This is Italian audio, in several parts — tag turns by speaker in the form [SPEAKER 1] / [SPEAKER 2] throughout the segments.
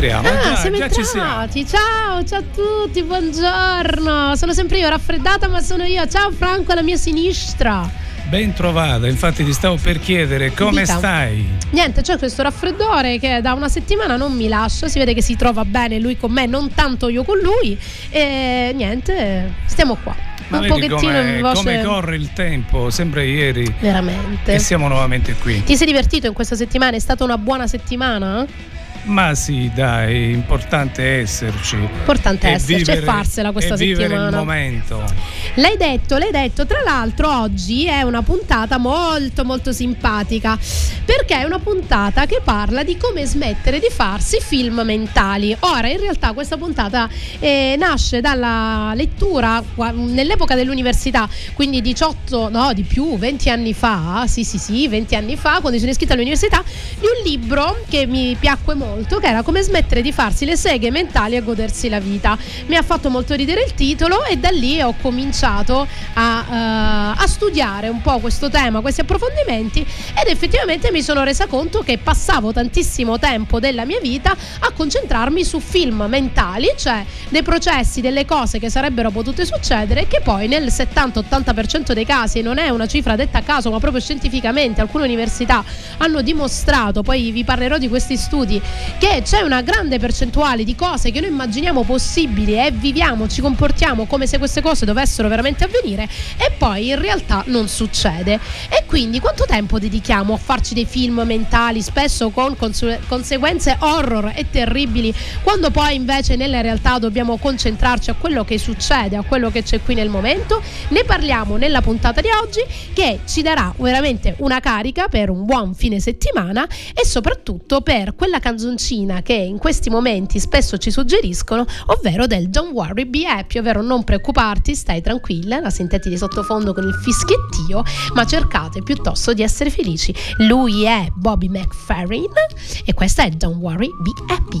[SPEAKER 1] Entriamo,
[SPEAKER 2] Ah,
[SPEAKER 1] già,
[SPEAKER 2] siamo
[SPEAKER 1] ci siamo.
[SPEAKER 2] entrati. Ciao, ciao a tutti, buongiorno. Sono sempre io raffreddata, ma sono io. Ciao Franco alla mia sinistra.
[SPEAKER 1] Ben trovata, infatti ti stavo per chiedere come
[SPEAKER 2] Dica.
[SPEAKER 1] stai.
[SPEAKER 2] Niente, c'è questo raffreddore che da una settimana non mi lascia. Si vede che si trova bene lui con me, non tanto io con lui. E niente, stiamo qua.
[SPEAKER 1] Ma
[SPEAKER 2] Un pochettino
[SPEAKER 1] come,
[SPEAKER 2] in voce.
[SPEAKER 1] come corre il tempo, sembra ieri.
[SPEAKER 2] Veramente.
[SPEAKER 1] E siamo nuovamente qui.
[SPEAKER 2] Ti sei divertito in questa settimana? È stata una buona settimana?
[SPEAKER 1] Ma sì, dai, importante esserci.
[SPEAKER 2] Importante
[SPEAKER 1] E
[SPEAKER 2] esserci
[SPEAKER 1] vivere-
[SPEAKER 2] e farsela questa
[SPEAKER 1] e vivere
[SPEAKER 2] settimana.
[SPEAKER 1] il momento.
[SPEAKER 2] L'hai detto, l'hai detto. Tra l'altro, oggi è una puntata molto, molto simpatica perché è una puntata che parla di come smettere di farsi film mentali. Ora, in realtà, questa puntata eh, nasce dalla lettura nell'epoca dell'università, quindi 18, no, di più, 20 anni fa. Sì, sì, sì, 20 anni fa, quando sono iscritta all'università, di un libro che mi piacque molto, che era come smettere di farsi le seghe mentali e godersi la vita. Mi ha fatto molto ridere il titolo e da lì ho cominciato a, eh, a studiare un po' questo tema, questi approfondimenti ed effettivamente mi sono resa conto che passavo tantissimo tempo della mia vita a concentrarmi su film mentali, cioè dei processi, delle cose che sarebbero potute succedere che poi nel 70-80% dei casi non è una cifra detta a caso, ma proprio scientificamente alcune università hanno dimostrato, poi vi parlerò di questi studi, che c'è una grande percentuale di cose che noi immaginiamo possibili e viviamo, ci comportiamo come se queste cose dovessero veramente avvenire e poi in realtà non succede. E quindi quanto tempo dedichiamo a farci dei film mentali, spesso con consu- conseguenze horror e terribili, quando poi invece nella realtà dobbiamo concentrarci a quello che succede, a quello che c'è qui nel momento? Ne parliamo nella puntata di oggi che ci darà veramente una carica per un buon fine settimana e soprattutto per quella canzoncina che in questi momenti spesso ci suggeriscono, ovvero del Don't worry, be happy, ovvero non preoccuparti, stai tranquilla, la sentite di sottofondo con il fischiettio, ma cercate piuttosto di essere felici. Lui è Bobby McFerrin e questa è Don't worry, be happy.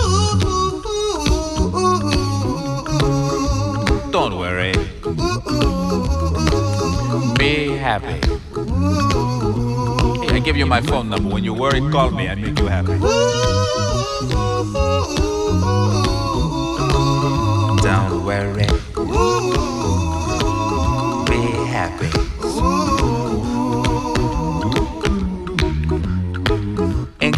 [SPEAKER 3] Don't worry. Be happy. Hey, I give you my phone number. When you worry, call me. I make you happy. Don't worry.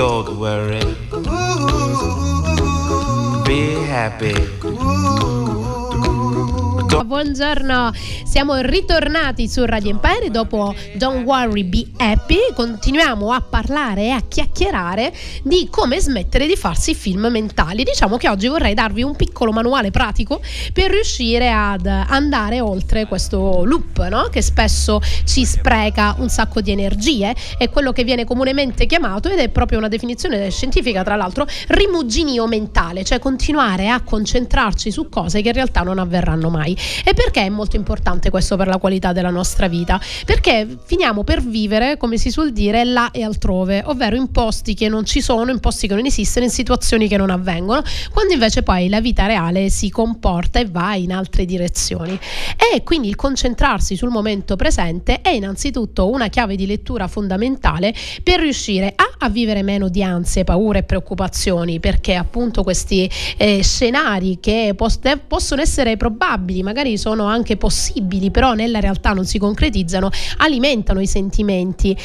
[SPEAKER 3] Don't worry. be happy.
[SPEAKER 2] Buongiorno, siamo ritornati su Radio Empire dopo Don't Worry Be Happy. Continuiamo a parlare e a chiacchierare di come smettere di farsi film mentali. Diciamo che oggi vorrei darvi un piccolo manuale pratico per riuscire ad andare oltre questo loop no? che spesso ci spreca un sacco di energie. È quello che viene comunemente chiamato, ed è proprio una definizione scientifica, tra l'altro, rimuginio mentale, cioè continuare a concentrarci su cose che in realtà non avverranno mai. E perché è molto importante questo per la qualità della nostra vita? Perché finiamo per vivere, come si suol dire, là e altrove, ovvero in posti che non ci sono, in posti che non esistono, in situazioni che non avvengono, quando invece poi la vita reale si comporta e va in altre direzioni. E quindi il concentrarsi sul momento presente è innanzitutto una chiave di lettura fondamentale per riuscire a, a vivere meno di ansie, paure e preoccupazioni, perché appunto questi eh, scenari che pos- possono essere probabili, magari sono anche possibili, però nella realtà non si concretizzano, alimentano i sentimenti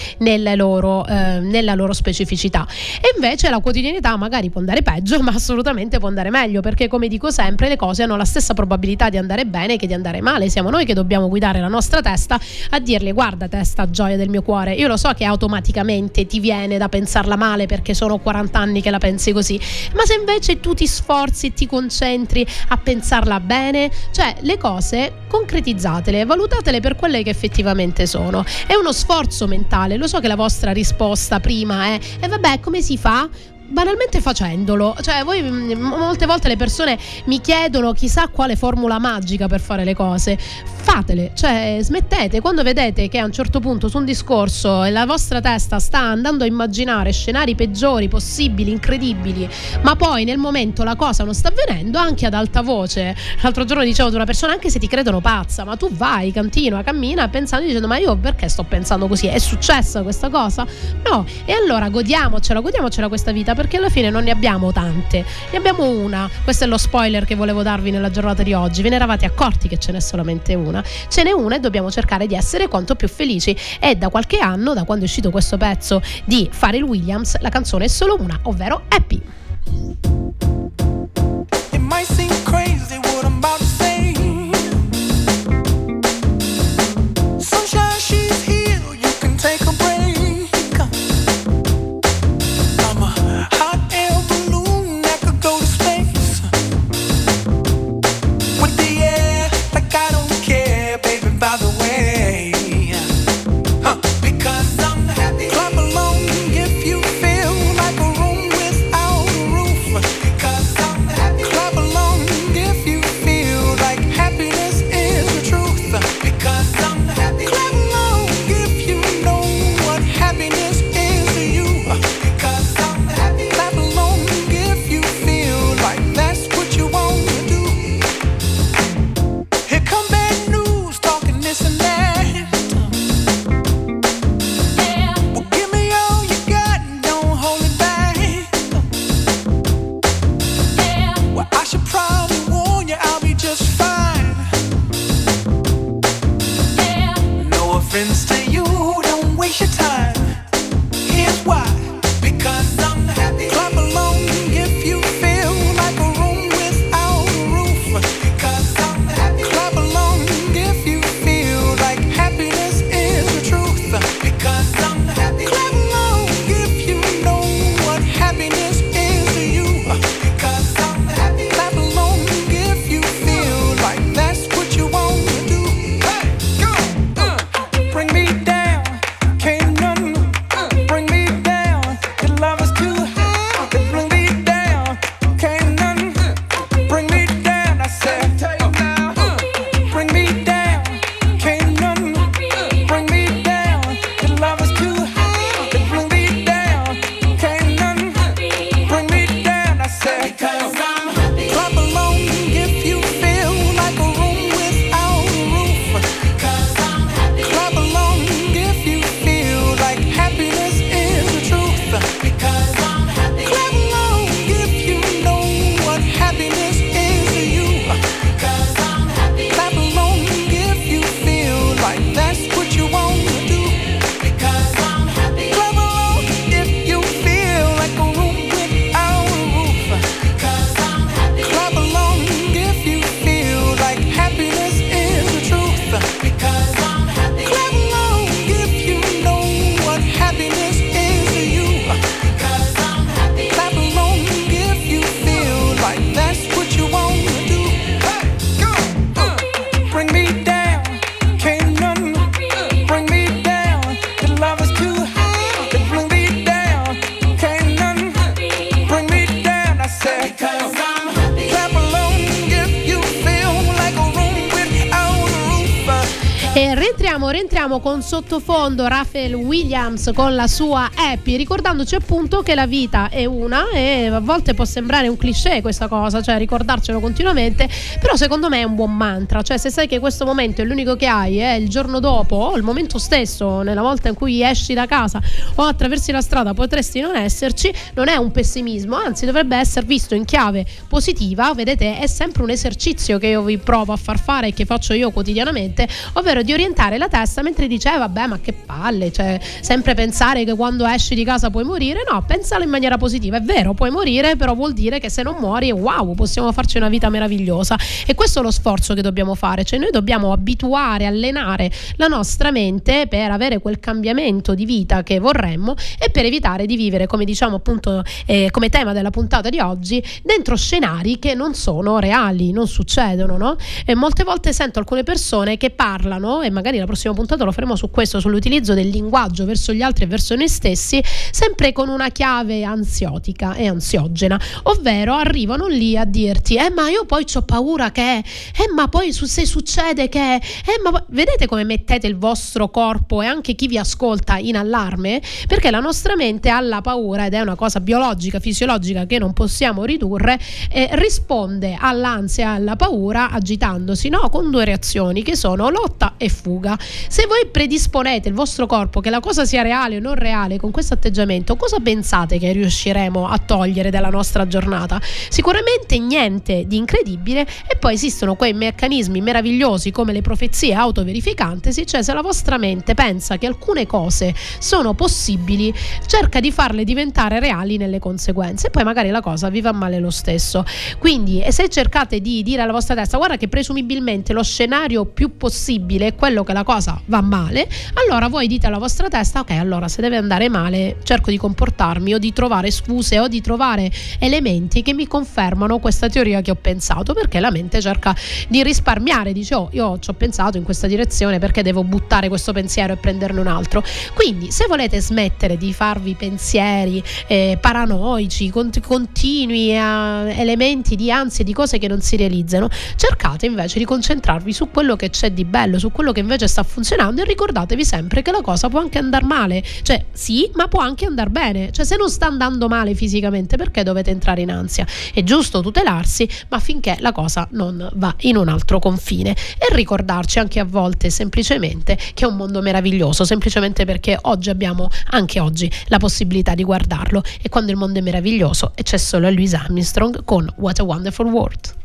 [SPEAKER 2] loro, eh, nella loro specificità. E invece la quotidianità magari può andare peggio, ma assolutamente può andare meglio, perché come dico sempre, le cose hanno la stessa probabilità di andare bene che di andare male. Siamo noi che dobbiamo guidare la nostra testa a dirle guarda testa, gioia del mio cuore. Io lo so che automaticamente ti viene da pensarla male perché sono 40 anni che la pensi così, ma se invece tu ti sforzi e ti concentri a pensarla bene, cioè le cose concretizzatele, valutatele per quelle che effettivamente sono. È uno sforzo mentale, lo so che la vostra risposta prima è e vabbè come si fa? Banalmente facendolo. Cioè, voi mm, molte volte le persone mi chiedono chissà quale formula magica per fare le cose. Fatele, cioè smettete quando vedete che a un certo punto su un discorso la vostra testa sta andando a immaginare scenari peggiori possibili, incredibili, ma poi nel momento la cosa non sta avvenendo anche ad alta voce. L'altro giorno dicevo ad una persona anche se ti credono pazza, ma tu vai, continua, cammina pensando dicendo "Ma io perché sto pensando così? È successa questa cosa?". No, e allora godiamocela, godiamocela questa vita perché alla fine non ne abbiamo tante, ne abbiamo una. Questo è lo spoiler che volevo darvi nella giornata di oggi. Ve ne eravate accorti che ce n'è solamente una? Ce n'è una e dobbiamo cercare di essere quanto più felici. E da qualche anno, da quando è uscito questo pezzo di Pharrell Williams, la canzone è solo una, ovvero Happy. It might seem crazy sottofondo Raphael Williams con la sua Happy, ricordandoci appunto che la vita è una e a volte può sembrare un cliché questa cosa, cioè ricordarcelo continuamente, però secondo me è un buon mantra, cioè se sai che questo momento è l'unico che hai, è il giorno dopo o il momento stesso, nella volta in cui esci da casa o attraversi la strada potresti non esserci, non è un pessimismo, anzi dovrebbe essere visto in chiave positiva, vedete è sempre un esercizio che io vi provo a far fare e che faccio io quotidianamente, ovvero di orientare la testa mentre dice eh, vabbè ma che palle, cioè sempre pensare che quando esci di casa puoi morire, no, pensalo in maniera positiva, è vero, puoi morire, però vuol dire che se non muori, wow, possiamo farci una vita meravigliosa e questo è lo sforzo che dobbiamo fare, cioè noi dobbiamo abituare, allenare la nostra mente per avere quel cambiamento di vita che vorremmo e per evitare di vivere, come diciamo appunto eh, come tema della puntata di oggi, dentro scenari che non sono reali, non succedono, no? E molte volte sento alcune persone che parlano e magari la prossima puntata lo faremo su questo, sull'utilizzo del linguaggio verso gli altri e verso noi stessi, sempre con una chiave ansiotica e ansiogena, ovvero arrivano lì a dirti, eh ma io poi ho paura che, eh ma poi se succede che, eh ma vedete come mettete il vostro corpo e anche chi vi ascolta in allarme? Perché la nostra mente ha la paura ed è una cosa biologica, fisiologica che non possiamo ridurre, eh, risponde all'ansia e alla paura agitandosi, no? Con due reazioni che sono lotta e fuga. Se voi predisponete il vostro corpo che la cosa sia reale o non reale con questo atteggiamento, cosa pensate che riusciremo a togliere dalla nostra giornata? Sicuramente niente di incredibile e poi esistono quei meccanismi meravigliosi come le profezie autoverificantesi, cioè se la vostra mente pensa che alcune cose sono possibili, cerca di farle diventare reali nelle conseguenze e poi magari la cosa vi va male lo stesso. Quindi se cercate di dire alla vostra testa guarda che presumibilmente lo scenario più possibile è quello che la cosa va male, allora voi dite alla vostra testa ok allora se deve andare male cerco di comportarmi o di trovare scuse o di trovare elementi che mi confermano questa teoria che ho pensato perché la mente cerca di risparmiare, dice oh io ci ho pensato in questa direzione perché devo buttare questo pensiero e prenderne un altro. Quindi se volete smettere di farvi pensieri eh, paranoici, cont- continui eh, elementi di ansia di cose che non si realizzano, cercate invece di concentrarvi su quello che c'è di bello, su quello che invece sta funzionando e ricordatevi sempre che la cosa può anche andare male, cioè sì, ma può anche andare bene, cioè se non sta andando male fisicamente perché dovete entrare in ansia? È giusto tutelarsi, ma finché la cosa non va in un altro confine e ricordarci anche a volte semplicemente che è un mondo meraviglioso, semplicemente perché oggi abbiamo anche oggi la possibilità di guardarlo e quando il mondo è meraviglioso e c'è solo Louise Armstrong con What a Wonderful World.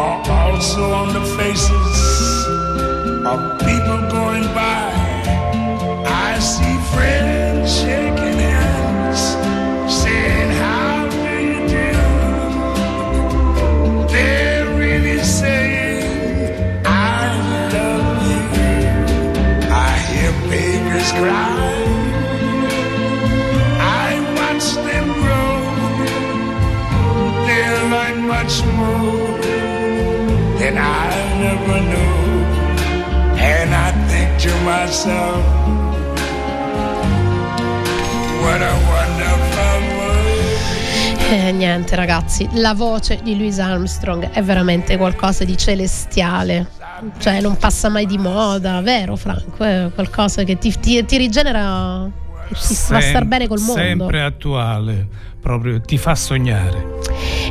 [SPEAKER 4] are also on the faces of people going by. I see friends
[SPEAKER 2] Niente ragazzi, la voce di Louis Armstrong è veramente qualcosa di celestiale. Cioè non passa mai di moda, vero Franco? È qualcosa che ti, ti, ti rigenera e ti fa star bene col mondo.
[SPEAKER 1] Sempre attuale, proprio ti fa sognare.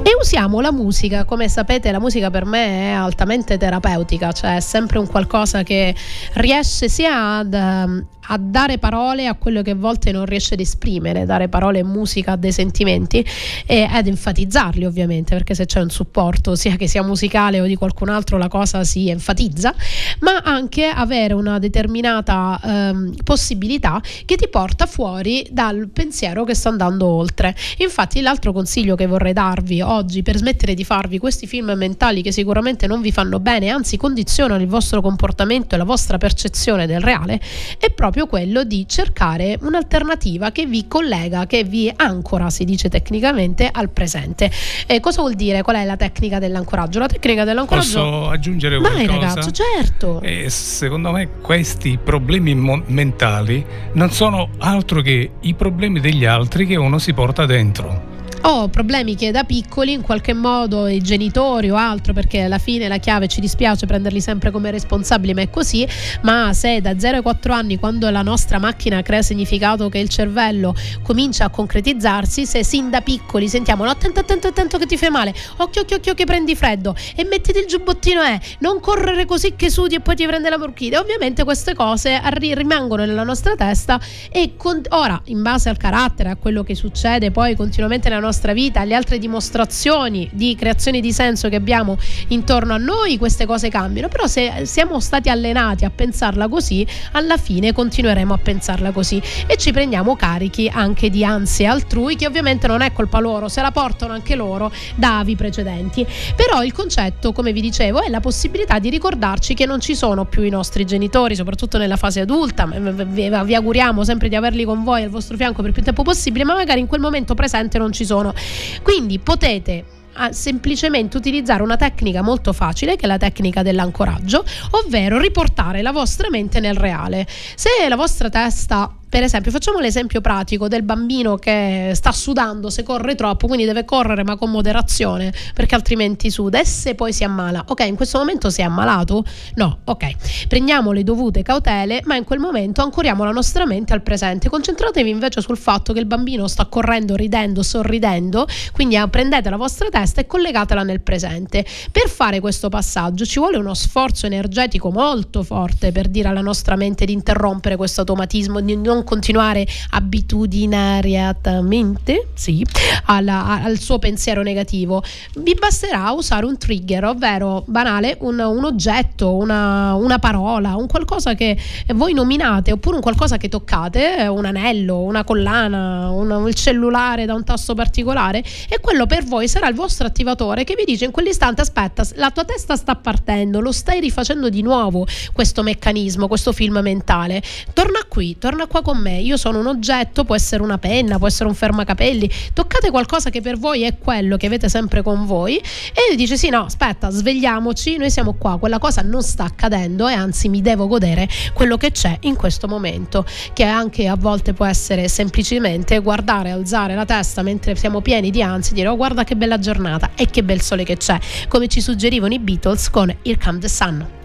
[SPEAKER 2] E usiamo la musica, come sapete la musica per me è altamente terapeutica, cioè è sempre un qualcosa che riesce sia ad, ehm, a dare parole a quello che a volte non riesce ad esprimere, dare parole e musica a dei sentimenti e ad enfatizzarli ovviamente, perché se c'è un supporto sia che sia musicale o di qualcun altro la cosa si enfatizza, ma anche avere una determinata ehm, possibilità che ti porta fuori dal pensiero che sta andando oltre. Infatti l'altro consiglio che vorrei darvi oggi per smettere di farvi questi film mentali che sicuramente non vi fanno bene, anzi condizionano il vostro comportamento e la vostra percezione del reale, è proprio proprio quello di cercare un'alternativa che vi collega, che vi ancora, si dice tecnicamente, al presente. E cosa vuol dire? Qual è la tecnica dell'ancoraggio? La tecnica dell'ancoraggio...
[SPEAKER 1] Posso aggiungere
[SPEAKER 2] Vai,
[SPEAKER 1] qualcosa?
[SPEAKER 2] ragazzo, certo.
[SPEAKER 1] E secondo me questi problemi mo- mentali non sono altro che i problemi degli altri che uno si porta dentro
[SPEAKER 2] ho problemi che da piccoli in qualche modo i genitori o altro perché alla fine la chiave ci dispiace prenderli sempre come responsabili ma è così ma se da 0 ai 4 anni quando la nostra macchina crea significato che il cervello comincia a concretizzarsi se sin da piccoli sentiamo no, attento attento attento che ti fai male occhio occhio occhio che prendi freddo e mettiti il giubbottino eh. non correre così che sudi e poi ti prende la morchide ovviamente queste cose arri- rimangono nella nostra testa e con- ora in base al carattere a quello che succede poi continuamente nella nostra nostra vita, alle altre dimostrazioni di creazione di senso che abbiamo intorno a noi, queste cose cambiano. Però se siamo stati allenati a pensarla così, alla fine continueremo a pensarla così e ci prendiamo carichi anche di ansie altrui, che ovviamente non è colpa loro, se la portano anche loro da avi precedenti. Però il concetto, come vi dicevo, è la possibilità di ricordarci che non ci sono più i nostri genitori, soprattutto nella fase adulta. Vi auguriamo sempre di averli con voi al vostro fianco per più tempo possibile, ma magari in quel momento presente non ci sono sono. Quindi potete ah, semplicemente utilizzare una tecnica molto facile che è la tecnica dell'ancoraggio, ovvero riportare la vostra mente nel reale. Se la vostra testa per esempio, facciamo l'esempio pratico del bambino che sta sudando se corre troppo, quindi deve correre ma con moderazione perché altrimenti suda e se poi si ammala. Ok, in questo momento si è ammalato? No, ok. Prendiamo le dovute cautele, ma in quel momento ancoriamo la nostra mente al presente. Concentratevi invece sul fatto che il bambino sta correndo, ridendo, sorridendo, quindi ah, prendete la vostra testa e collegatela nel presente. Per fare questo passaggio ci vuole uno sforzo energetico molto forte per dire alla nostra mente di interrompere questo automatismo, di non non continuare abitudinariamente sì, alla, al suo pensiero negativo. Vi basterà usare un trigger, ovvero banale, un, un oggetto, una, una, parola, un qualcosa che voi nominate oppure un qualcosa che toccate, un anello, una collana, un, il cellulare da un tasto particolare e quello per voi sarà il vostro attivatore che vi dice in quell'istante aspetta, la tua testa sta partendo, lo stai rifacendo di nuovo questo meccanismo, questo film mentale. Torna qui, torna qua con me, io sono un oggetto, può essere una penna, può essere un fermacapelli, toccate qualcosa che per voi è quello che avete sempre con voi e dice sì no aspetta svegliamoci, noi siamo qua, quella cosa non sta accadendo e anzi mi devo godere quello che c'è in questo momento, che anche a volte può essere semplicemente guardare, alzare la testa mentre siamo pieni di ansia dire oh guarda che bella giornata e che bel sole che c'è, come ci suggerivano i Beatles con Here Come the Sun.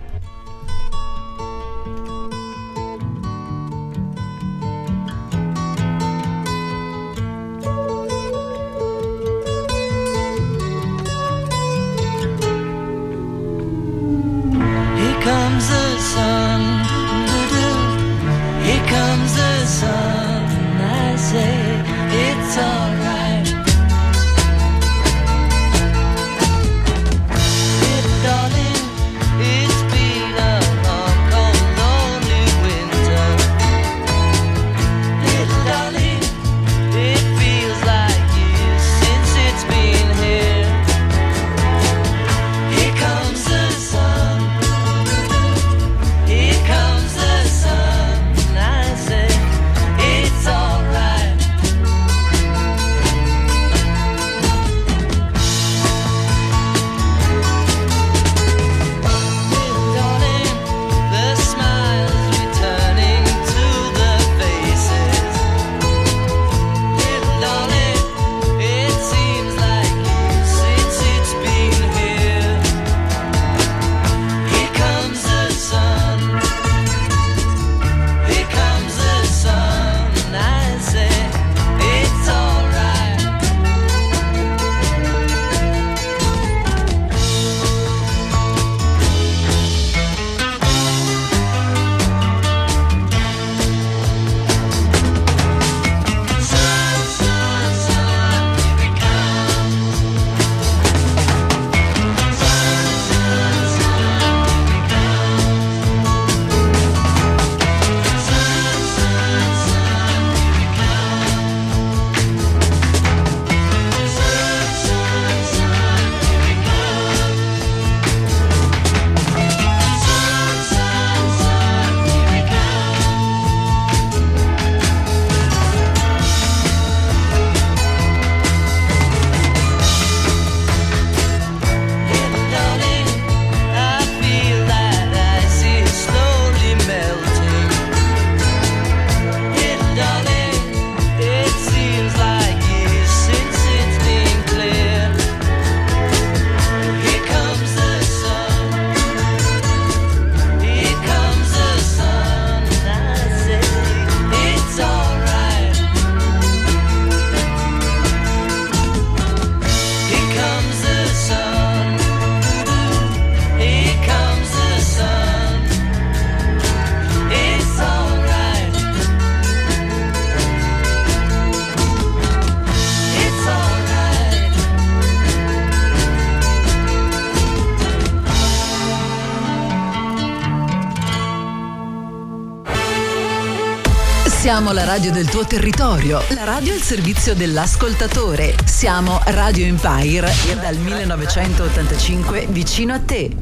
[SPEAKER 5] La radio del tuo territorio, la radio al servizio dell'ascoltatore. Siamo Radio Empire dal 1985 vicino a te.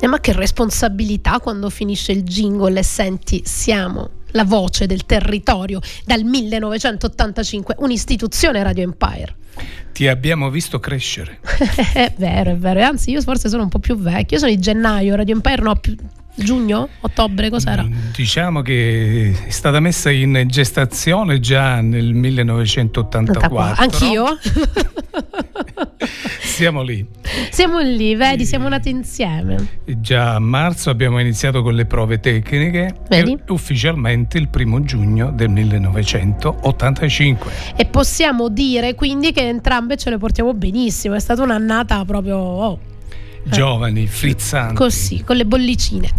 [SPEAKER 2] Eh, ma che responsabilità quando finisce il jingle e senti siamo la voce del territorio dal 1985, un'istituzione Radio Empire.
[SPEAKER 1] Ti abbiamo visto crescere.
[SPEAKER 2] è vero, è vero. Anzi, io forse sono un po' più vecchio. Io sono di gennaio, Radio Empire no, più, giugno, ottobre, cos'era? Mm,
[SPEAKER 1] diciamo che è stata messa in gestazione già nel 1984.
[SPEAKER 2] Anch'io?
[SPEAKER 1] siamo lì.
[SPEAKER 2] Siamo lì, vedi, siamo nati insieme.
[SPEAKER 1] Già a marzo abbiamo iniziato con le prove tecniche vedi? ufficialmente il primo giugno del 1985.
[SPEAKER 2] E possiamo dire quindi che entrambe ce le portiamo benissimo, è stata un'annata proprio... Oh
[SPEAKER 1] giovani, frizzanti.
[SPEAKER 2] Così, con le bollicine.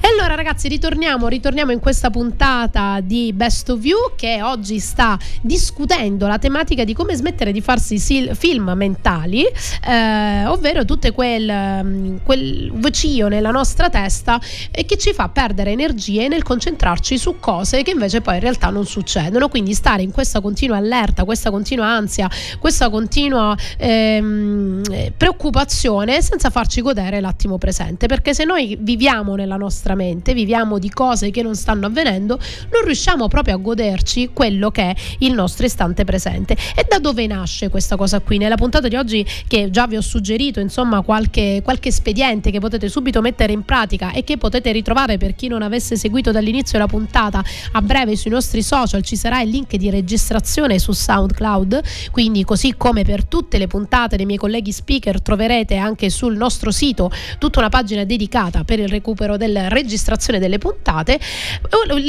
[SPEAKER 2] E allora ragazzi, ritorniamo, ritorniamo in questa puntata di Best of You che oggi sta discutendo la tematica di come smettere di farsi film mentali, eh, ovvero tutte quel, mm, quel vocio nella nostra testa eh, che ci fa perdere energie nel concentrarci su cose che invece poi in realtà non succedono. Quindi stare in questa continua allerta, questa continua ansia, questa continua ehm, preoccupazione senza far farci godere l'attimo presente, perché se noi viviamo nella nostra mente, viviamo di cose che non stanno avvenendo, non riusciamo proprio a goderci quello che è il nostro istante presente. E da dove nasce questa cosa qui? Nella puntata di oggi che già vi ho suggerito, insomma, qualche, qualche espediente che potete subito mettere in pratica e che potete ritrovare per chi non avesse seguito dall'inizio la puntata a breve sui nostri social, ci sarà il link di registrazione su SoundCloud, quindi così come per tutte le puntate dei miei colleghi speaker troverete anche sul nostro nostro sito tutta una pagina dedicata per il recupero della registrazione delle puntate.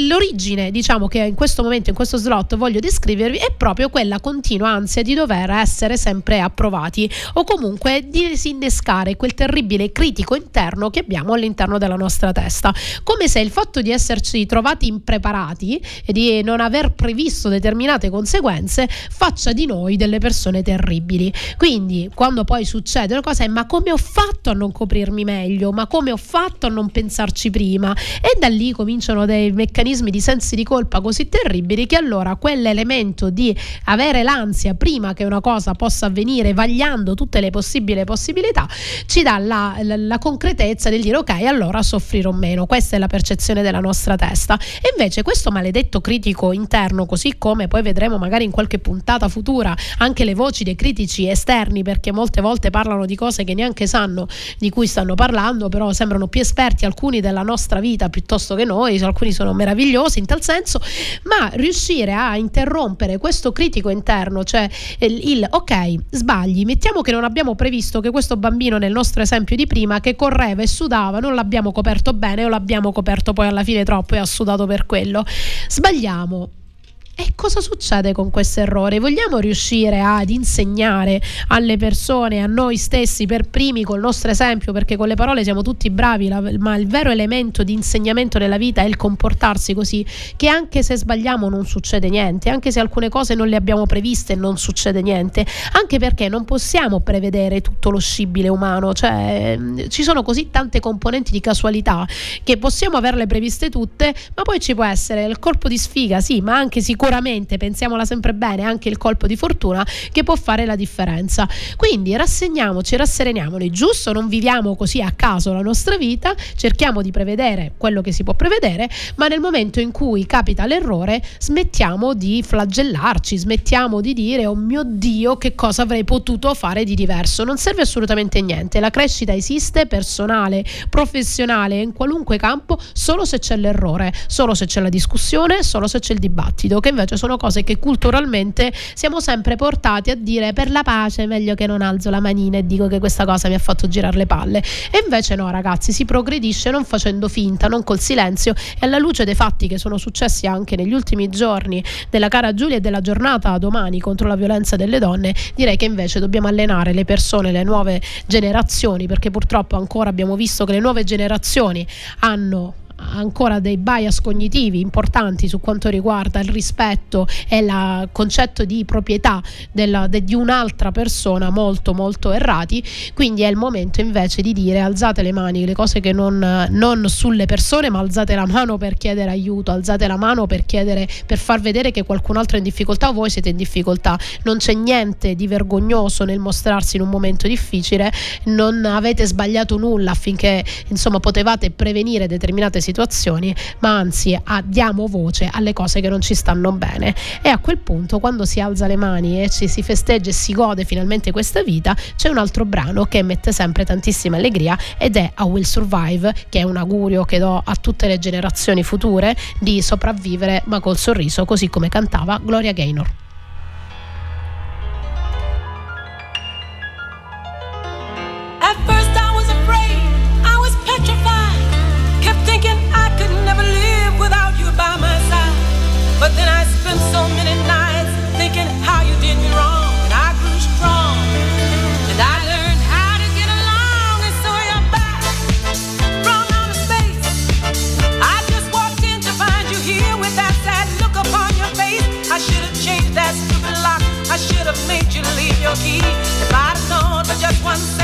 [SPEAKER 2] L'origine, diciamo che in questo momento, in questo slot voglio descrivervi, è proprio quella continua ansia di dover essere sempre approvati o comunque di disinnescare quel terribile critico interno che abbiamo all'interno della nostra testa. Come se il fatto di esserci trovati impreparati e di non aver previsto determinate conseguenze faccia di noi delle persone terribili. Quindi, quando poi succede una cosa è ma come ho fatto fatto a non coprirmi meglio? Ma come ho fatto a non pensarci prima? E da lì cominciano dei meccanismi di sensi di colpa così terribili che allora quell'elemento di avere l'ansia prima che una cosa possa avvenire, vagliando tutte le possibili possibilità, ci dà la, la, la concretezza del dire ok, allora soffrirò meno. Questa è la percezione della nostra testa. E invece questo maledetto critico interno, così come poi vedremo magari in qualche puntata futura anche le voci dei critici esterni, perché molte volte parlano di cose che neanche sanno di cui stanno parlando, però sembrano più esperti alcuni della nostra vita piuttosto che noi, alcuni sono meravigliosi in tal senso, ma riuscire a interrompere questo critico interno, cioè il, il ok, sbagli, mettiamo che non abbiamo previsto che questo bambino nel nostro esempio di prima che correva e sudava, non l'abbiamo coperto bene o l'abbiamo coperto poi alla fine troppo e ha sudato per quello. Sbagliamo e cosa succede con questo errore? Vogliamo riuscire ad insegnare alle persone, a noi stessi per primi col nostro esempio, perché con le parole siamo tutti bravi, ma il vero elemento di insegnamento nella vita è il comportarsi così, che anche se sbagliamo non succede niente, anche se alcune cose non le abbiamo previste non succede niente, anche perché non possiamo prevedere tutto lo scibile umano, cioè ci sono così tante componenti di casualità che possiamo averle previste tutte, ma poi ci può essere il colpo di sfiga, sì, ma anche sicuramente sicuramente, pensiamola sempre bene, anche il colpo di fortuna che può fare la differenza. Quindi rassegniamoci, rassereniamoli, giusto? Non viviamo così a caso la nostra vita, cerchiamo di prevedere quello che si può prevedere, ma nel momento in cui capita l'errore smettiamo di flagellarci, smettiamo di dire oh mio Dio che cosa avrei potuto fare di diverso. Non serve assolutamente niente, la crescita esiste personale, professionale, in qualunque campo, solo se c'è l'errore, solo se c'è la discussione, solo se c'è il dibattito, che invece sono cose che culturalmente siamo sempre portati a dire per la pace è meglio che non alzo la manina e dico che questa cosa mi ha fatto girare le palle. E invece no, ragazzi, si progredisce non facendo finta, non col silenzio e alla luce dei fatti che sono successi anche negli ultimi giorni della cara Giulia e della giornata domani contro la violenza delle donne, direi che invece dobbiamo allenare le persone, le nuove generazioni, perché purtroppo ancora abbiamo visto che le nuove generazioni hanno ancora dei bias cognitivi importanti su quanto riguarda il rispetto e il concetto di proprietà della, de, di un'altra persona molto molto errati. Quindi è il momento invece di dire alzate le mani le cose che non, non sulle persone ma alzate la mano per chiedere aiuto alzate la mano per chiedere per far vedere che qualcun altro è in difficoltà o voi siete in difficoltà. Non c'è niente di vergognoso nel mostrarsi in un momento difficile. Non avete sbagliato nulla affinché insomma potevate prevenire determinate situazioni, ma anzi ah, diamo voce alle cose che non ci stanno bene. E a quel punto, quando si alza le mani e ci si festeggia e si gode finalmente questa vita, c'è un altro brano che mette sempre tantissima allegria ed è I Will Survive, che è un augurio che do a tutte le generazioni future di sopravvivere ma col sorriso, così come cantava Gloria Gaynor.
[SPEAKER 6] Key. If I'd known for just one second,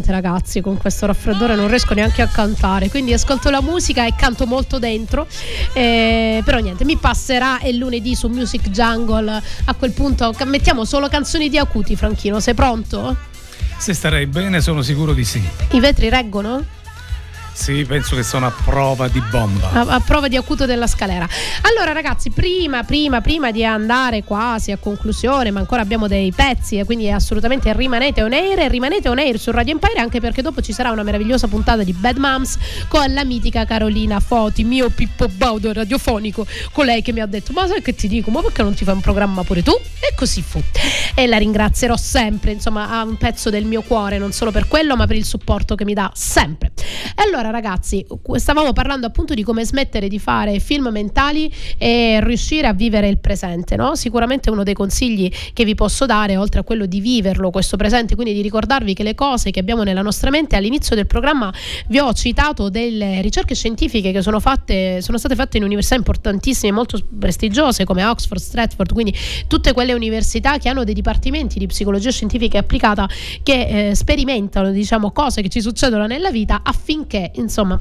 [SPEAKER 2] Niente ragazzi, con questo raffreddore non riesco neanche a cantare, quindi ascolto la musica e canto molto dentro, eh, però niente, mi passerà il lunedì su Music Jungle, a quel punto mettiamo solo canzoni di Acuti, Franchino, sei pronto?
[SPEAKER 1] Se starei bene sono sicuro di sì.
[SPEAKER 2] I vetri reggono?
[SPEAKER 1] Sì, penso che sono a prova di bomba.
[SPEAKER 2] A, a prova di acuto della scalera. Allora, ragazzi, prima, prima, prima di andare quasi a conclusione, ma ancora abbiamo dei pezzi, e quindi assolutamente rimanete on air e rimanete on air su Radio Empire, anche perché dopo ci sarà una meravigliosa puntata di Bad Moms con la mitica Carolina Foti, mio Pippo Baudo radiofonico, con lei che mi ha detto: Ma sai che ti dico? Ma perché non ti fai un programma pure tu? E così fu. E la ringrazierò sempre, insomma, ha un pezzo del mio cuore, non solo per quello, ma per il supporto che mi dà sempre. E allora, ragazzi, stavamo parlando appunto di come smettere di fare film mentali e riuscire a vivere il presente, no? Sicuramente uno dei consigli che vi posso dare, oltre a quello di viverlo questo presente, quindi di ricordarvi che le cose che abbiamo nella nostra mente, all'inizio del programma vi ho citato delle ricerche scientifiche che sono, fatte, sono state fatte in università importantissime, molto prestigiose come Oxford, Stratford, quindi tutte quelle università che hanno dei dipartimenti di psicologia scientifica applicata che eh, sperimentano, diciamo, cose che ci succedono nella vita affinché insomma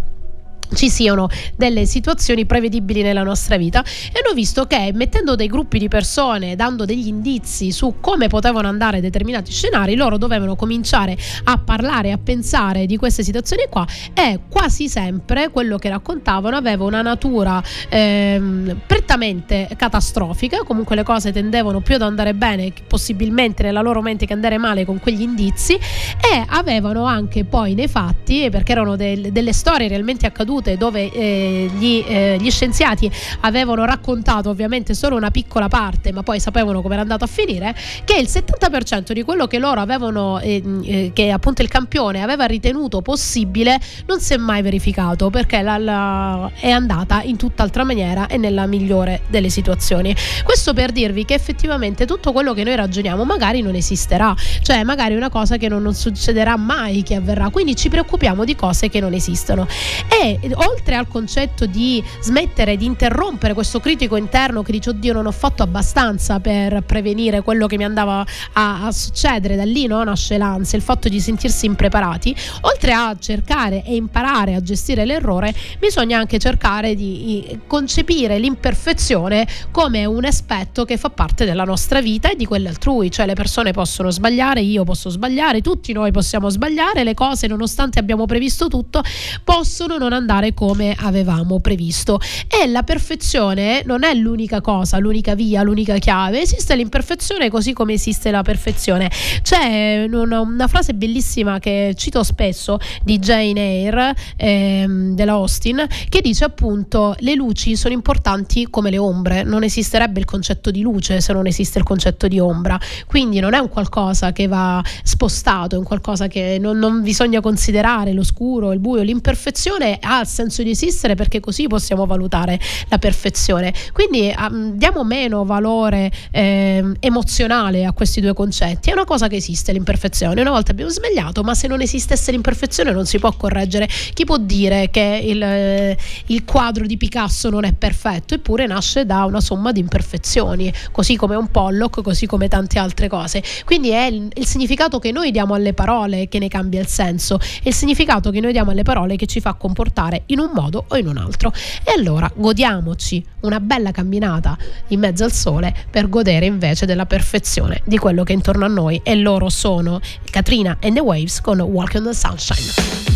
[SPEAKER 2] ci siano delle situazioni prevedibili nella nostra vita. E hanno visto che mettendo dei gruppi di persone, dando degli indizi su come potevano andare determinati scenari, loro dovevano cominciare a parlare, a pensare di queste situazioni qua. E quasi sempre quello che raccontavano aveva una natura ehm, prettamente catastrofica, comunque le cose tendevano più ad andare bene, possibilmente nella loro mente che andare male con quegli indizi. E avevano anche poi nei fatti, perché erano del, delle storie realmente accadute, accadute dove eh, gli, eh, gli, scienziati avevano raccontato ovviamente solo una piccola parte ma poi sapevano come era andato a finire che il 70% di quello che loro avevano eh, eh, che appunto il campione aveva ritenuto possibile non si è mai verificato perché la, la, è andata in tutt'altra maniera e nella migliore delle situazioni. Questo per dirvi che effettivamente tutto quello che noi ragioniamo magari non esisterà cioè magari una cosa che non, non succederà mai che avverrà quindi ci preoccupiamo di cose che non esistono. E oltre al concetto di smettere di interrompere questo critico interno che dice oddio non ho fatto abbastanza per prevenire quello che mi andava a, a succedere, da lì no? nasce l'ansia, il fatto di sentirsi impreparati, oltre a cercare e imparare a gestire l'errore, bisogna anche cercare di concepire l'imperfezione come un aspetto che fa parte della nostra vita e di quella altrui, cioè le persone possono sbagliare, io posso sbagliare, tutti noi possiamo sbagliare, le cose nonostante abbiamo previsto tutto possono non andare andare come avevamo previsto. E la perfezione non è l'unica cosa, l'unica via, l'unica chiave, esiste l'imperfezione così come esiste la perfezione. C'è una, una frase bellissima che cito spesso di Jane Eyre ehm, della Austin che dice appunto le luci sono importanti come le ombre, non esisterebbe il concetto di luce se non esiste il concetto di ombra, quindi non è un qualcosa che va spostato, è un qualcosa che non, non bisogna considerare l'oscuro, il buio, l'imperfezione ha senso di esistere perché così possiamo valutare la perfezione. Quindi um, diamo meno valore eh, emozionale a questi due concetti. È una cosa che esiste l'imperfezione. Una volta abbiamo sbagliato, ma se non esistesse l'imperfezione non si può correggere. Chi può dire che il, eh, il quadro di Picasso non è perfetto? Eppure nasce da una somma di imperfezioni, così come un Pollock, così come tante altre cose. Quindi è il, il significato che noi diamo alle parole che ne cambia il senso, è il significato che noi diamo alle parole che ci fa comportare in un modo o in un altro. E allora godiamoci una bella camminata in mezzo al sole per godere invece della perfezione di quello che è intorno a noi e loro sono Katrina and the Waves con Walk on the Sunshine.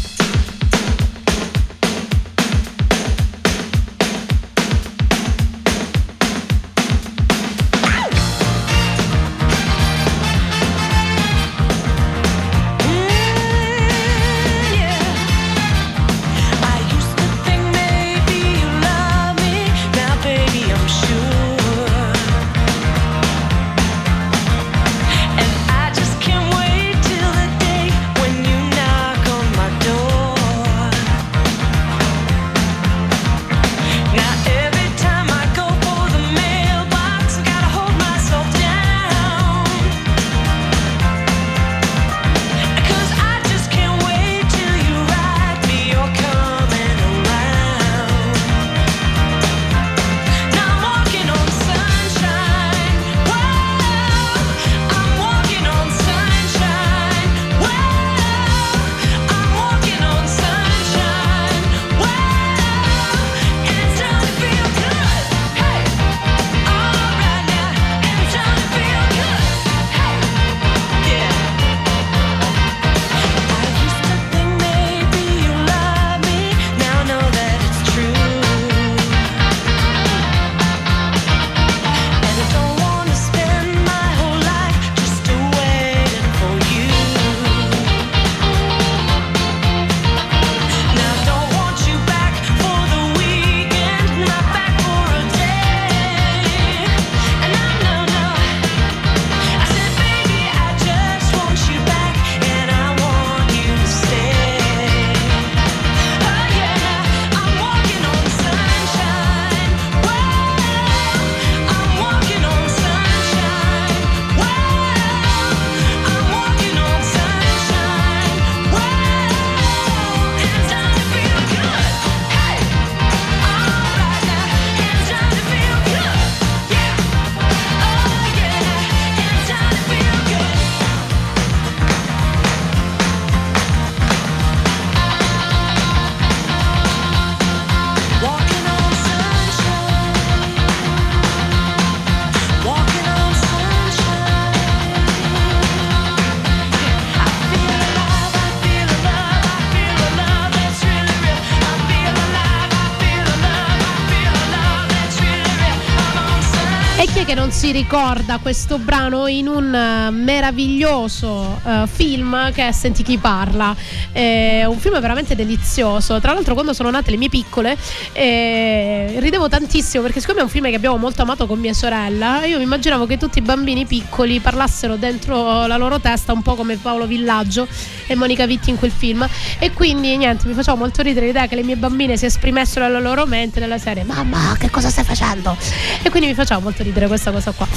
[SPEAKER 2] Che non si ricorda questo brano in un eh, meraviglioso uh, film che è Senti chi parla? È un film veramente delizioso. Tra l'altro, quando sono nate le mie piccole, eh, ridevo tantissimo perché, siccome è un film che abbiamo molto amato con mia sorella, io mi immaginavo che tutti i bambini piccoli parlassero dentro la loro testa un po' come Paolo Villaggio e Monica Vitti in quel film. E quindi niente, mi faceva molto ridere l'idea che le mie bambine si esprimessero nella loro mente nella serie: Mamma, che cosa stai facendo? E quindi mi faceva molto ridere questa cosa qua.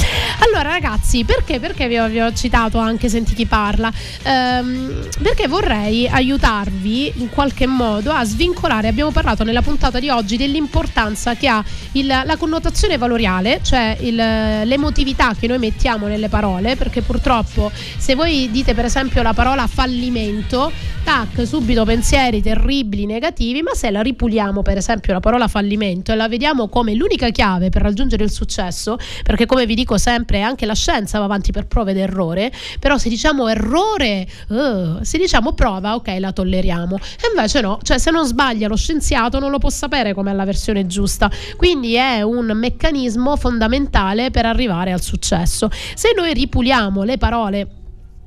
[SPEAKER 2] Allora, ragazzi, perché? Perché vi ho, vi ho citato anche Senti chi parla? Ehm, perché vorrei aiutarvi in qualche modo a svincolare. Abbiamo parlato nella puntata di oggi dell'importanza che ha il, la connotazione valoriale, cioè il, l'emotività che noi mettiamo nelle parole, perché purtroppo se voi dite per esempio la parola fallimento, tac, subito pensieri terribili, negativi, ma se la ripuliamo per esempio la parola fallimento e la vediamo come l'unica chiave per raggiungere il successo, perché come vi dico sempre anche la scienza va avanti per prove ed errore, però se diciamo errore, uh, se diciamo prova, ok, la tolleriamo. E invece no, cioè se non sbaglia lo scienziato non lo può sapere com'è la versione giusta. Quindi è un meccanismo fondamentale per arrivare al successo. Se noi ripuliamo le parole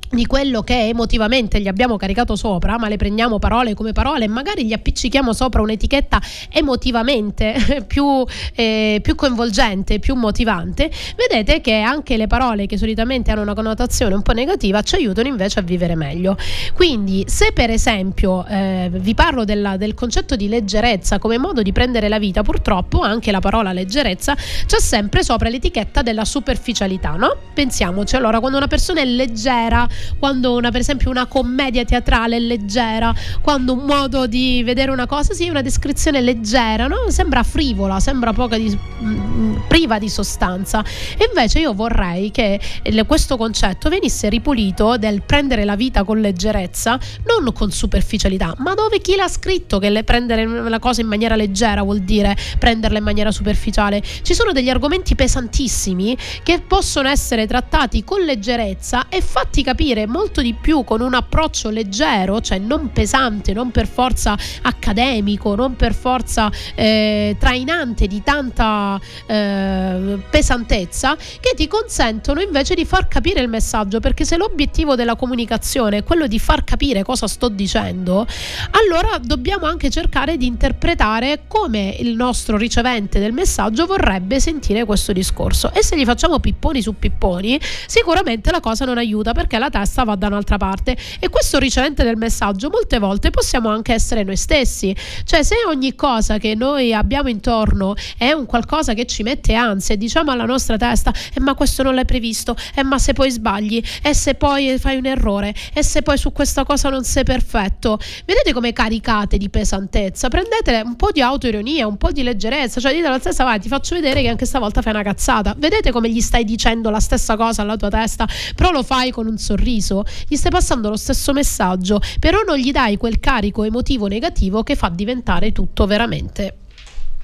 [SPEAKER 2] di quello che emotivamente gli abbiamo caricato sopra, ma le prendiamo parole come parole e magari gli appiccichiamo sopra un'etichetta emotivamente più, eh, più, coinvolgente, più motivante, vedete che anche le parole che solitamente hanno una connotazione un po' negativa ci aiutano invece a vivere meglio. Quindi se per esempio eh, vi parlo della, del concetto di leggerezza come modo di prendere la vita, purtroppo anche la parola leggerezza c'è sempre sopra l'etichetta della superficialità, no? Pensiamoci, allora quando una persona è leggera, quando una, per esempio una commedia teatrale è leggera, quando un modo di vedere una cosa, sì, una descrizione leggera, no? sembra frivola, sembra poca di, mh, mm, priva di sostanza. E invece io vorrei che questo concetto venisse ripulito del prendere la vita con leggerezza, non con superficialità, ma dove chi l'ha scritto che prendere la cosa in maniera leggera vuol dire prenderla in maniera superficiale. Ci sono degli argomenti pesantissimi che possono essere trattati con leggerezza e fatti capire capire molto di più con un approccio leggero, cioè non pesante, non per forza accademico, non per forza eh, trainante di tanta eh, pesantezza, che ti consentono invece di far capire il messaggio, perché se l'obiettivo della comunicazione è quello di far capire cosa sto dicendo, allora dobbiamo anche cercare di interpretare come il nostro ricevente del messaggio vorrebbe sentire questo discorso. E se gli facciamo pipponi su pipponi, sicuramente la cosa non aiuta perché la testa va da un'altra parte. E questo ricevente del messaggio molte volte possiamo anche essere noi stessi. Cioè se ogni cosa che noi abbiamo intorno è un qualcosa che ci mette ansia e diciamo alla nostra testa eh, ma questo non l'hai previsto eh, ma se poi sbagli e se poi fai un errore e se poi su questa cosa non sei perfetto. Vedete come caricate di pesantezza? Prendete un po' di autoironia un po' di leggerezza cioè dite alla stessa vai ti faccio vedere che anche stavolta fai una cazzata. Vedete come gli stai dicendo la stessa cosa alla tua testa però lo fai con un sorriso sorriso, gli stai passando lo stesso messaggio, però non gli dai quel carico emotivo negativo che fa diventare tutto veramente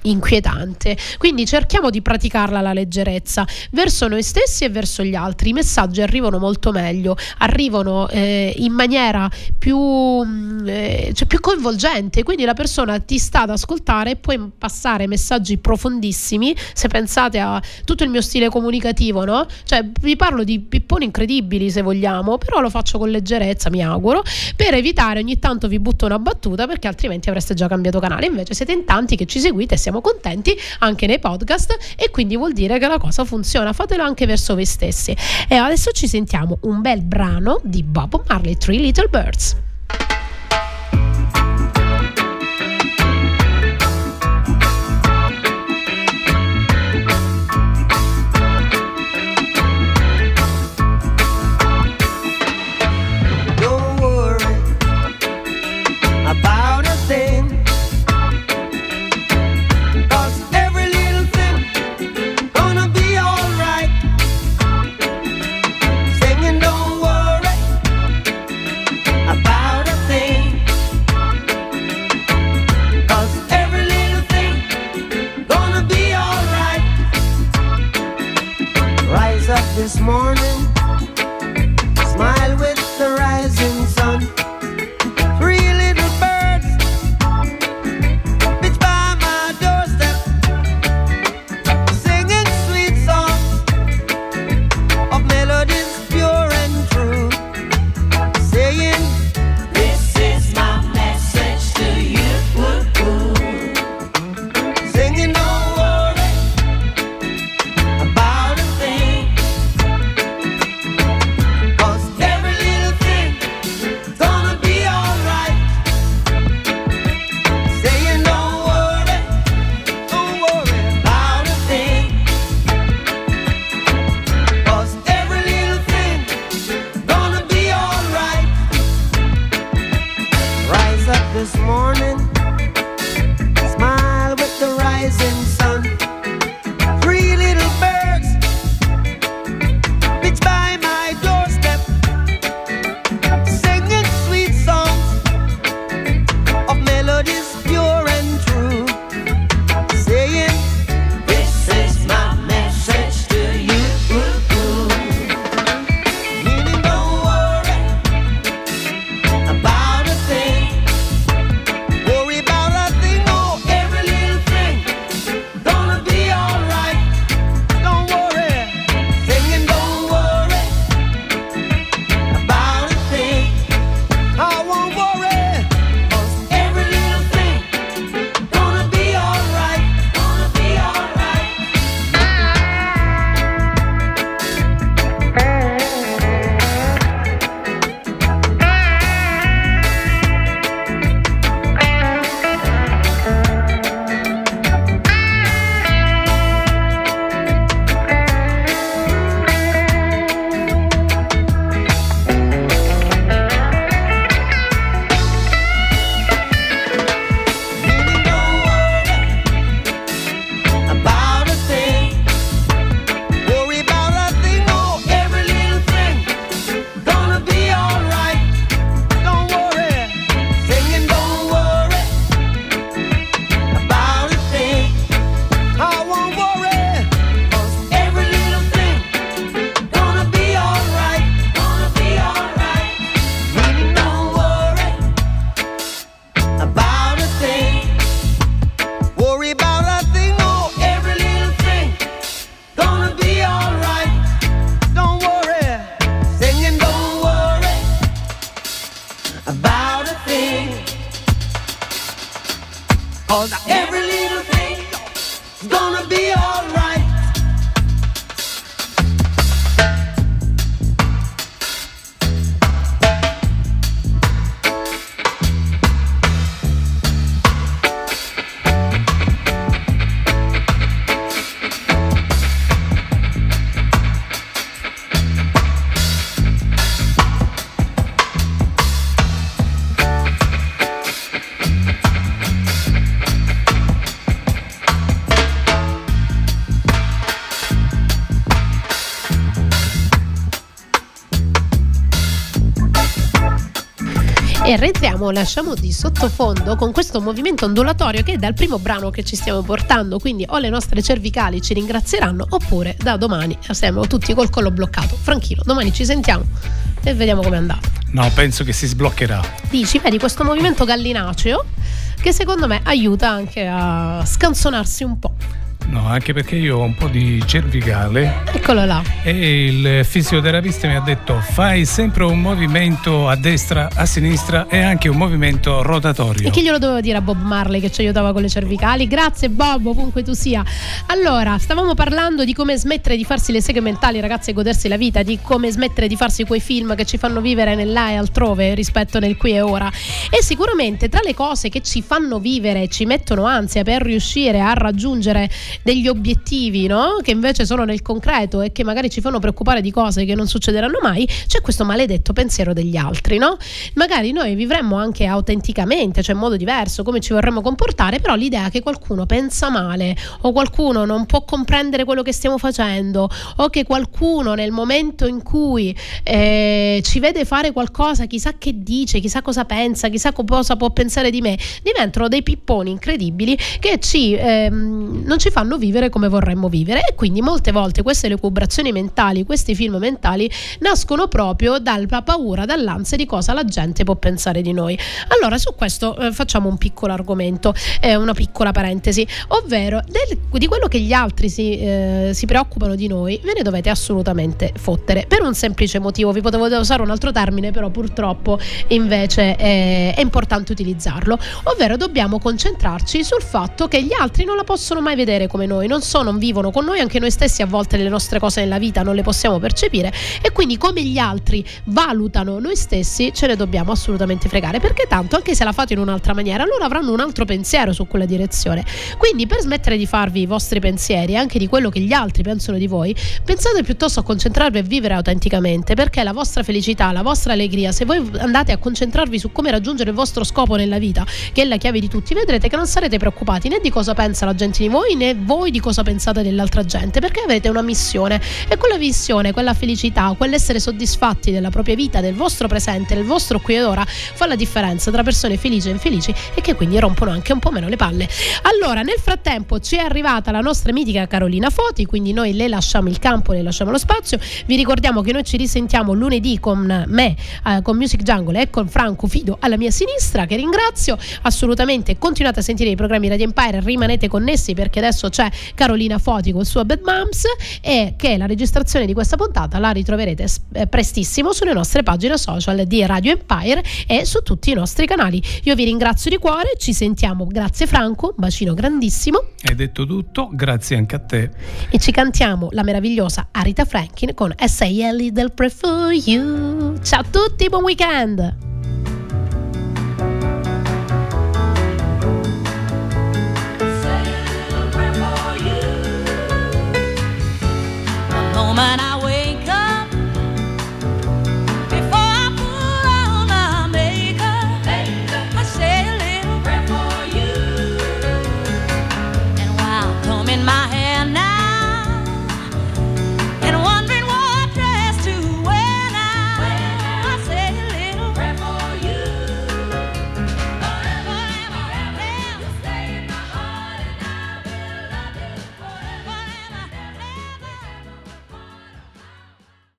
[SPEAKER 2] inquietante. Quindi cerchiamo di praticarla la leggerezza verso noi stessi e verso gli altri. I messaggi arrivano molto meglio, arrivano eh, in maniera più, mm, eh, cioè più coinvolgente, quindi la persona ti sta ad ascoltare e puoi passare messaggi profondissimi. Se pensate a tutto il mio stile comunicativo, no? Cioè vi parlo di pipponi incredibili se vogliamo, però lo faccio con leggerezza, mi auguro, per evitare ogni tanto vi butto una battuta perché altrimenti avreste già cambiato canale. Invece siete in tanti che ci seguite e siamo contenti anche nei podcast e quindi vuol dire che la cosa funziona. Fatelo anche verso voi stessi. E adesso ci sentiamo un bel brano di Bob Marley, Three Little Birds. About
[SPEAKER 7] a thing. Cause every little thing is gonna be alright.
[SPEAKER 2] E rientriamo, lasciamo di sottofondo con questo movimento ondulatorio che è dal primo brano che ci stiamo portando, quindi o le nostre cervicali ci ringrazieranno oppure da domani siamo tutti col collo bloccato. Franchino, domani ci sentiamo e vediamo com'è andato.
[SPEAKER 1] No, penso che si sbloccherà.
[SPEAKER 2] Dici, vedi questo movimento gallinaceo che secondo me aiuta anche a scanzonarsi un po'.
[SPEAKER 1] No, anche perché io ho un po' di cervicale
[SPEAKER 2] Eccolo là.
[SPEAKER 1] e il fisioterapista mi ha detto fai sempre un movimento a destra, a sinistra e anche un movimento rotatorio.
[SPEAKER 2] E chi glielo doveva dire a Bob Marley che ci aiutava con le cervicali? Grazie Bob, ovunque tu sia. Allora, stavamo parlando di come smettere di farsi le seghe mentali, ragazzi, e godersi la vita, di come smettere di farsi quei film che ci fanno vivere nell'A e altrove rispetto nel qui e ora. E sicuramente tra le cose che ci fanno vivere, ci mettono ansia per riuscire a raggiungere degli obiettivi, no? Che invece sono nel concreto e che magari ci fanno preoccupare di cose che non succederanno mai, c'è questo maledetto pensiero degli altri, no? Magari noi vivremmo anche autenticamente, cioè in modo diverso, come ci vorremmo comportare, però l'idea che qualcuno pensa male o qualcuno non può comprendere quello che stiamo facendo o che qualcuno nel momento in cui eh, ci vede fare qualcosa, chissà che dice, chissà cosa pensa, chissà cosa può pensare di me, diventano dei pipponi incredibili che ci, ehm, non ci fanno vivere come vorremmo vivere. E quindi molte volte queste lucubrazioni mentali, questi film mentali nascono proprio dalla paura, dall'ansia di cosa la gente può pensare di noi. Allora su questo eh, facciamo un piccolo argomento, eh, una piccola parentesi, ovvero del- di quello che gli altri si, eh, si preoccupano di noi, ve ne dovete assolutamente fottere. Per un semplice motivo, vi potevo usare un altro termine però purtroppo invece è importante utilizzarlo, ovvero dobbiamo concentrarci sul fatto che gli altri non la possono mai vedere come noi, non so, non vivono con noi, anche noi stessi a volte le nostre cose nella vita non le possiamo percepire e quindi come gli altri valutano noi stessi ce ne dobbiamo assolutamente fregare perché tanto anche se la fate in un'altra maniera loro avranno un altro pensiero su quella direzione. Quindi per smettere di farvi i vostri pensieri anche di quello che gli altri pensano di voi, pensate piuttosto a concentrarvi e vivere autenticamente perché la vostra felicità, la vostra allegria, se voi andate a concentrarvi su come raggiungere il vostro scopo nella vita, che è la chiave di tutti, vedrete che non sarete preoccupati né di cosa pensa la gente di voi né voi di cosa pensate dell'altra gente, perché avete una missione e quella missione, quella felicità, quell'essere soddisfatti della propria vita, del vostro presente, del vostro qui ed ora, fa la differenza tra persone felici e infelici e che quindi rompono anche un po' meno le palle. Allora, nel frattempo ci è arrivata la nostra mitica Carolina Foti, quindi noi le lasciamo il campo, le lasciamo lo spazio. Vi ricordiamo che noi ci risentiamo lunedì con me, eh, con Music Jungle e con Franco Fido alla mia sinistra, che ringrazio. Assolutamente continuate a sentire i programmi Radio Empire, rimanete connessi perché adesso c'è Carolina Foti con il suo Bad Moms e che la registrazione di questa puntata la ritroverete eh, prestissimo sulle nostre pagine social di Radio Empire e su tutti i nostri canali. Io vi ringrazio di cuore, ci sentiamo. Grazie Franco, un bacino grandissimo
[SPEAKER 1] Hai detto tutto, grazie anche a te.
[SPEAKER 2] e ci cantiamo la meravigliosa Arita Franklin con S.A. Little Pray for You. Ciao a tutti, buon weekend! woman.